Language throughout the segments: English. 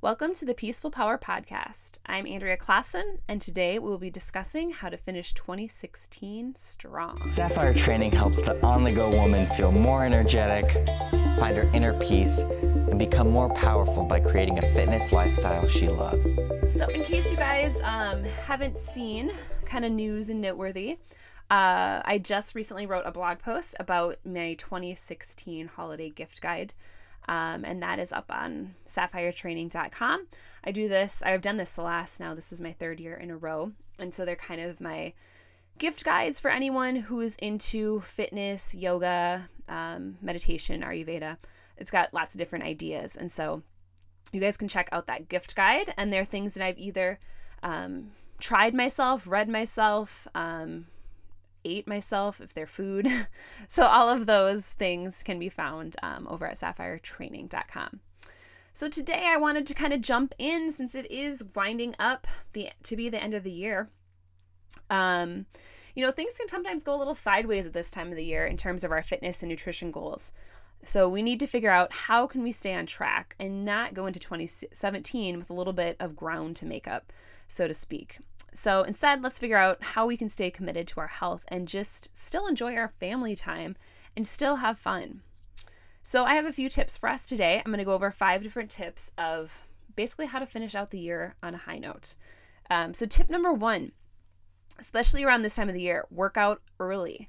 Welcome to the Peaceful Power Podcast. I'm Andrea Klassen, and today we will be discussing how to finish 2016 strong. Safire training helps the on the go woman feel more energetic, find her inner peace, and become more powerful by creating a fitness lifestyle she loves. So, in case you guys um, haven't seen kind of news and noteworthy, uh, I just recently wrote a blog post about my 2016 holiday gift guide. Um, and that is up on safiretraining.com. I do this, I've done this the last now, this is my third year in a row. And so they're kind of my gift guides for anyone who is into fitness, yoga, um, meditation, Ayurveda. It's got lots of different ideas. And so you guys can check out that gift guide. And there are things that I've either um, tried myself, read myself, um, ate myself, if they're food. so, all of those things can be found um, over at safiretraining.com. So, today I wanted to kind of jump in since it is winding up the to be the end of the year. Um, you know, things can sometimes go a little sideways at this time of the year in terms of our fitness and nutrition goals. So we need to figure out how can we stay on track and not go into 2017 with a little bit of ground to make up, so to speak. So instead, let's figure out how we can stay committed to our health and just still enjoy our family time and still have fun. So I have a few tips for us today. I'm going to go over five different tips of basically how to finish out the year on a high note. Um, so tip number one, especially around this time of the year, work out early.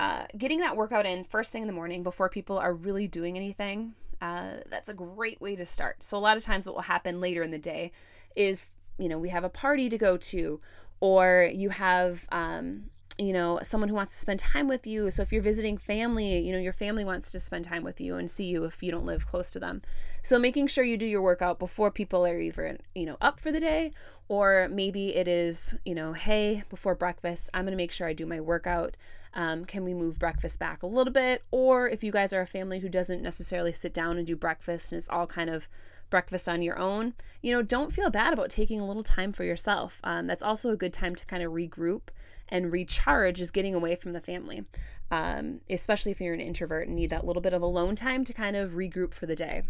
Uh, getting that workout in first thing in the morning before people are really doing anything, uh, that's a great way to start. So, a lot of times, what will happen later in the day is you know, we have a party to go to, or you have, um, you know, someone who wants to spend time with you. So if you're visiting family, you know, your family wants to spend time with you and see you if you don't live close to them. So making sure you do your workout before people are even, you know, up for the day, or maybe it is, you know, hey, before breakfast, I'm going to make sure I do my workout. Um, can we move breakfast back a little bit? Or if you guys are a family who doesn't necessarily sit down and do breakfast and it's all kind of breakfast on your own, you know, don't feel bad about taking a little time for yourself. Um, that's also a good time to kind of regroup and recharge is getting away from the family, um, especially if you're an introvert and need that little bit of alone time to kind of regroup for the day.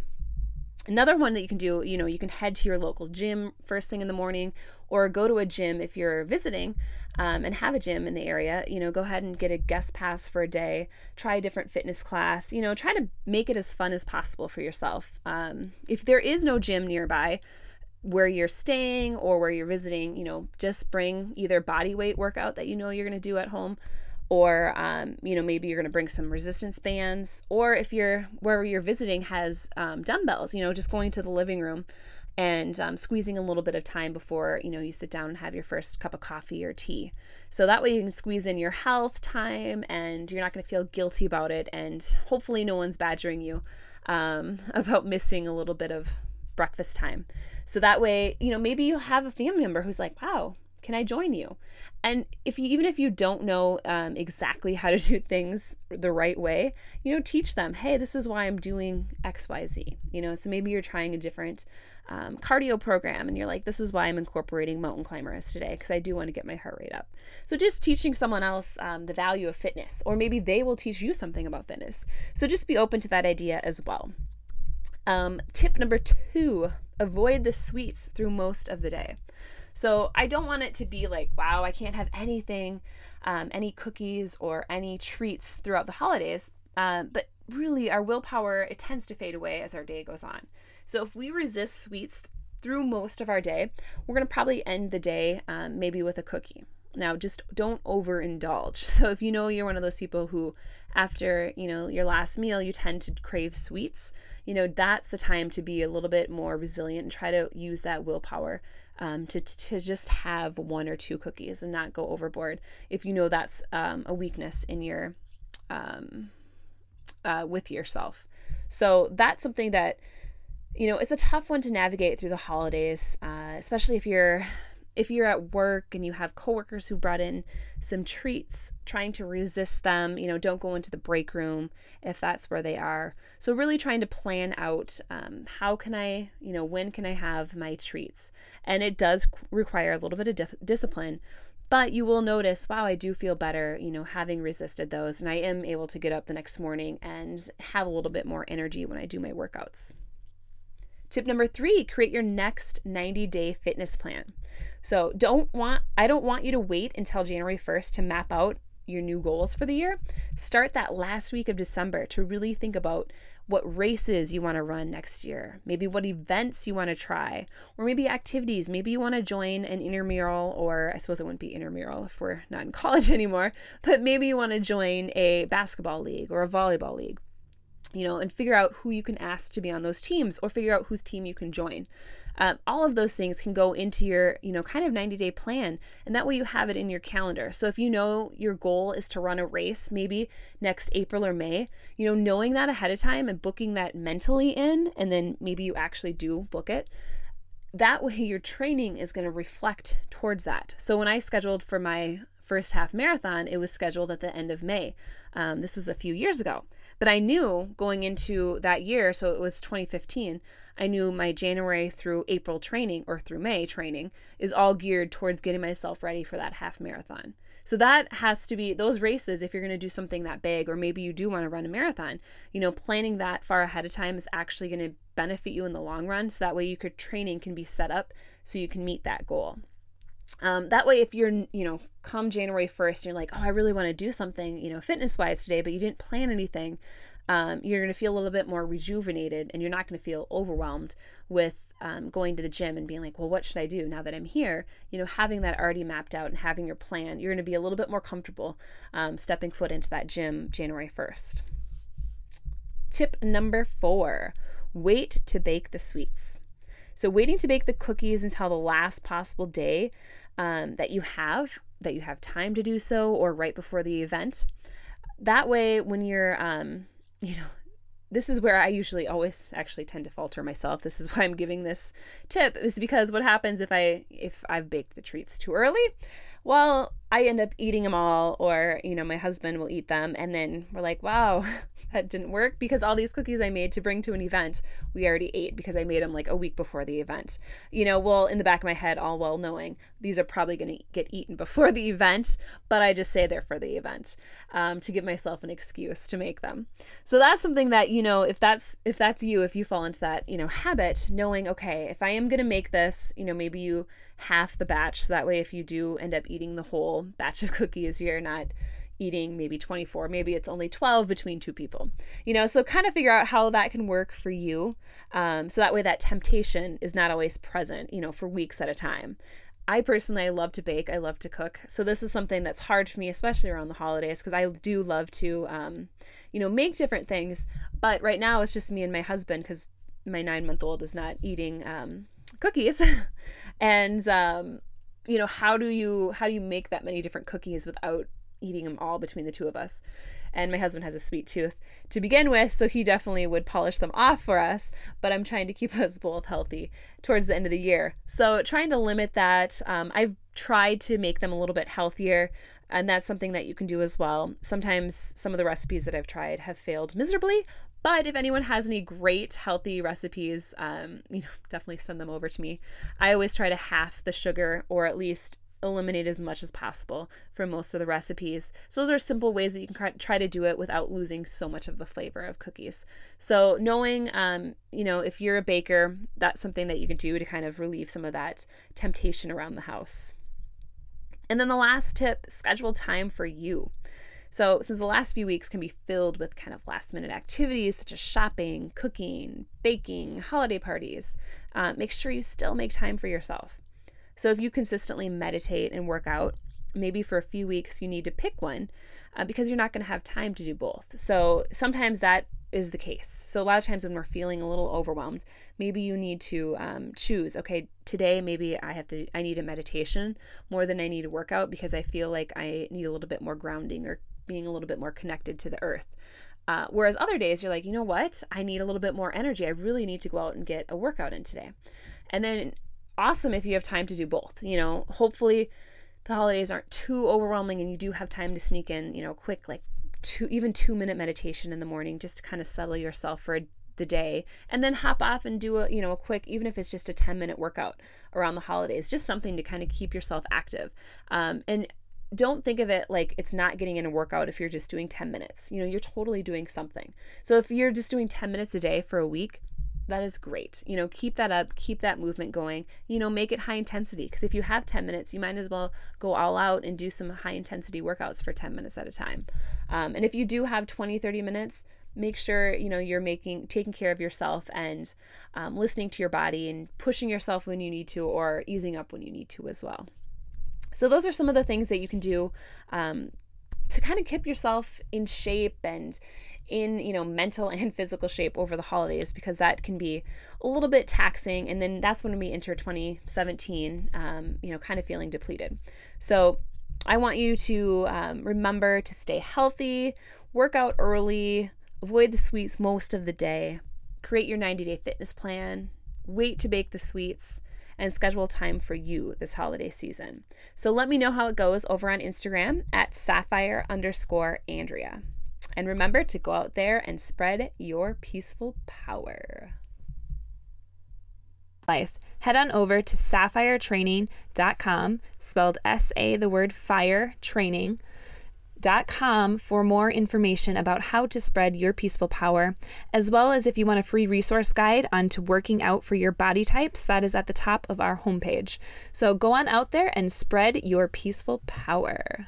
Another one that you can do, you know, you can head to your local gym first thing in the morning or go to a gym if you're visiting um, and have a gym in the area. You know, go ahead and get a guest pass for a day, try a different fitness class, you know, try to make it as fun as possible for yourself. Um, if there is no gym nearby, where you're staying or where you're visiting, you know, just bring either body weight workout that you know you're going to do at home or um, you know maybe you're going to bring some resistance bands or if you're wherever you're visiting has um, dumbbells you know just going to the living room and um, squeezing a little bit of time before you know you sit down and have your first cup of coffee or tea. So that way you can squeeze in your health time and you're not going to feel guilty about it and hopefully no one's badgering you um, about missing a little bit of breakfast time. So that way you know maybe you have a family member who's like wow can I join you? And if you, even if you don't know um, exactly how to do things the right way, you know, teach them, hey, this is why I'm doing X, Y, Z. You know, so maybe you're trying a different um, cardio program and you're like, this is why I'm incorporating mountain climbers today because I do want to get my heart rate up. So just teaching someone else um, the value of fitness, or maybe they will teach you something about fitness. So just be open to that idea as well. Um, tip number two avoid the sweets through most of the day. So I don't want it to be like, wow, I can't have anything, um, any cookies or any treats throughout the holidays. Uh, but really, our willpower, it tends to fade away as our day goes on. So if we resist sweets through most of our day, we're going to probably end the day um, maybe with a cookie. Now, just don't overindulge. So, if you know you're one of those people who, after you know your last meal, you tend to crave sweets, you know that's the time to be a little bit more resilient and try to use that willpower um, to to just have one or two cookies and not go overboard. If you know that's um, a weakness in your um, uh, with yourself, so that's something that you know it's a tough one to navigate through the holidays, uh, especially if you're if you're at work and you have coworkers who brought in some treats, trying to resist them, you know, don't go into the break room if that's where they are. So, really trying to plan out um, how can I, you know, when can I have my treats? And it does require a little bit of dif- discipline, but you will notice, wow, I do feel better, you know, having resisted those. And I am able to get up the next morning and have a little bit more energy when I do my workouts. Tip number three create your next 90 day fitness plan. So don't want I don't want you to wait until January 1st to map out your new goals for the year. Start that last week of December to really think about what races you want to run next year, maybe what events you want to try, or maybe activities. Maybe you want to join an intramural, or I suppose it wouldn't be intramural if we're not in college anymore, but maybe you want to join a basketball league or a volleyball league you know, and figure out who you can ask to be on those teams or figure out whose team you can join. Um, all of those things can go into your, you know, kind of 90 day plan. And that way you have it in your calendar. So if you know your goal is to run a race maybe next April or May, you know, knowing that ahead of time and booking that mentally in, and then maybe you actually do book it. That way your training is going to reflect towards that. So when I scheduled for my first half marathon, it was scheduled at the end of May. Um, this was a few years ago. But I knew going into that year, so it was 2015, I knew my January through April training or through May training is all geared towards getting myself ready for that half marathon. So that has to be those races if you're going to do something that big or maybe you do want to run a marathon, you know, planning that far ahead of time is actually going to benefit you in the long run so that way your training can be set up so you can meet that goal. Um, that way, if you're, you know, come January 1st, you're like, oh, I really want to do something, you know, fitness wise today, but you didn't plan anything, um, you're going to feel a little bit more rejuvenated and you're not going to feel overwhelmed with um, going to the gym and being like, well, what should I do now that I'm here? You know, having that already mapped out and having your plan, you're going to be a little bit more comfortable um, stepping foot into that gym January 1st. Tip number four wait to bake the sweets. So, waiting to bake the cookies until the last possible day um, that you have, that you have time to do so, or right before the event. That way, when you're, um, you know, this is where I usually always actually tend to falter myself. This is why I'm giving this tip is because what happens if I if I've baked the treats too early? Well, I end up eating them all or you know my husband will eat them and then we're like, "Wow, that didn't work because all these cookies I made to bring to an event, we already ate because I made them like a week before the event." You know, well, in the back of my head all well knowing these are probably going to get eaten before the event, but I just say they're for the event um, to give myself an excuse to make them. So that's something that you know if that's if that's you if you fall into that you know habit knowing okay if i am going to make this you know maybe you half the batch so that way if you do end up eating the whole batch of cookies you're not eating maybe 24 maybe it's only 12 between two people you know so kind of figure out how that can work for you um, so that way that temptation is not always present you know for weeks at a time I personally I love to bake. I love to cook. So this is something that's hard for me, especially around the holidays, because I do love to, um, you know, make different things. But right now it's just me and my husband because my nine month old is not eating um, cookies, and um, you know how do you how do you make that many different cookies without eating them all between the two of us. And my husband has a sweet tooth to begin with, so he definitely would polish them off for us. But I'm trying to keep us both healthy towards the end of the year. So trying to limit that. Um, I've tried to make them a little bit healthier. And that's something that you can do as well. Sometimes some of the recipes that I've tried have failed miserably, but if anyone has any great healthy recipes, um, you know, definitely send them over to me. I always try to half the sugar or at least eliminate as much as possible from most of the recipes. So those are simple ways that you can try to do it without losing so much of the flavor of cookies. So knowing, um, you know, if you're a baker, that's something that you can do to kind of relieve some of that temptation around the house. And then the last tip, schedule time for you. So, since the last few weeks can be filled with kind of last minute activities such as shopping, cooking, baking, holiday parties, uh, make sure you still make time for yourself. So if you consistently meditate and work out, maybe for a few weeks you need to pick one uh, because you're not going to have time to do both. So sometimes that is the case. So a lot of times when we're feeling a little overwhelmed, maybe you need to um, choose. Okay, today maybe I have to. I need a meditation more than I need a workout because I feel like I need a little bit more grounding or being a little bit more connected to the earth. Uh, whereas other days you're like, you know what? I need a little bit more energy. I really need to go out and get a workout in today. And then awesome if you have time to do both. You know, hopefully the holidays aren't too overwhelming and you do have time to sneak in, you know, quick, like two, even two minute meditation in the morning just to kind of settle yourself for the day and then hop off and do a, you know, a quick, even if it's just a 10 minute workout around the holidays, just something to kind of keep yourself active. Um, and don't think of it like it's not getting in a workout if you're just doing 10 minutes. You know, you're totally doing something. So if you're just doing 10 minutes a day for a week, that is great. You know, keep that up, keep that movement going. You know, make it high intensity because if you have 10 minutes, you might as well go all out and do some high intensity workouts for 10 minutes at a time. Um, and if you do have 20, 30 minutes, make sure you know you're making taking care of yourself and um, listening to your body and pushing yourself when you need to or easing up when you need to as well. So those are some of the things that you can do um, to kind of keep yourself in shape and in you know mental and physical shape over the holidays because that can be a little bit taxing. And then that's when we enter 2017 um, you know kind of feeling depleted. So i want you to um, remember to stay healthy work out early avoid the sweets most of the day create your 90 day fitness plan wait to bake the sweets and schedule time for you this holiday season. So let me know how it goes over on Instagram at safire underscore Andrea. And remember to go out there and spread your peaceful power. Life. Head on over to safiretraining.com, spelled S A, the word fire training. Com for more information about how to spread your peaceful power, as well as if you want a free resource guide onto working out for your body types, that is at the top of our homepage. So go on out there and spread your peaceful power.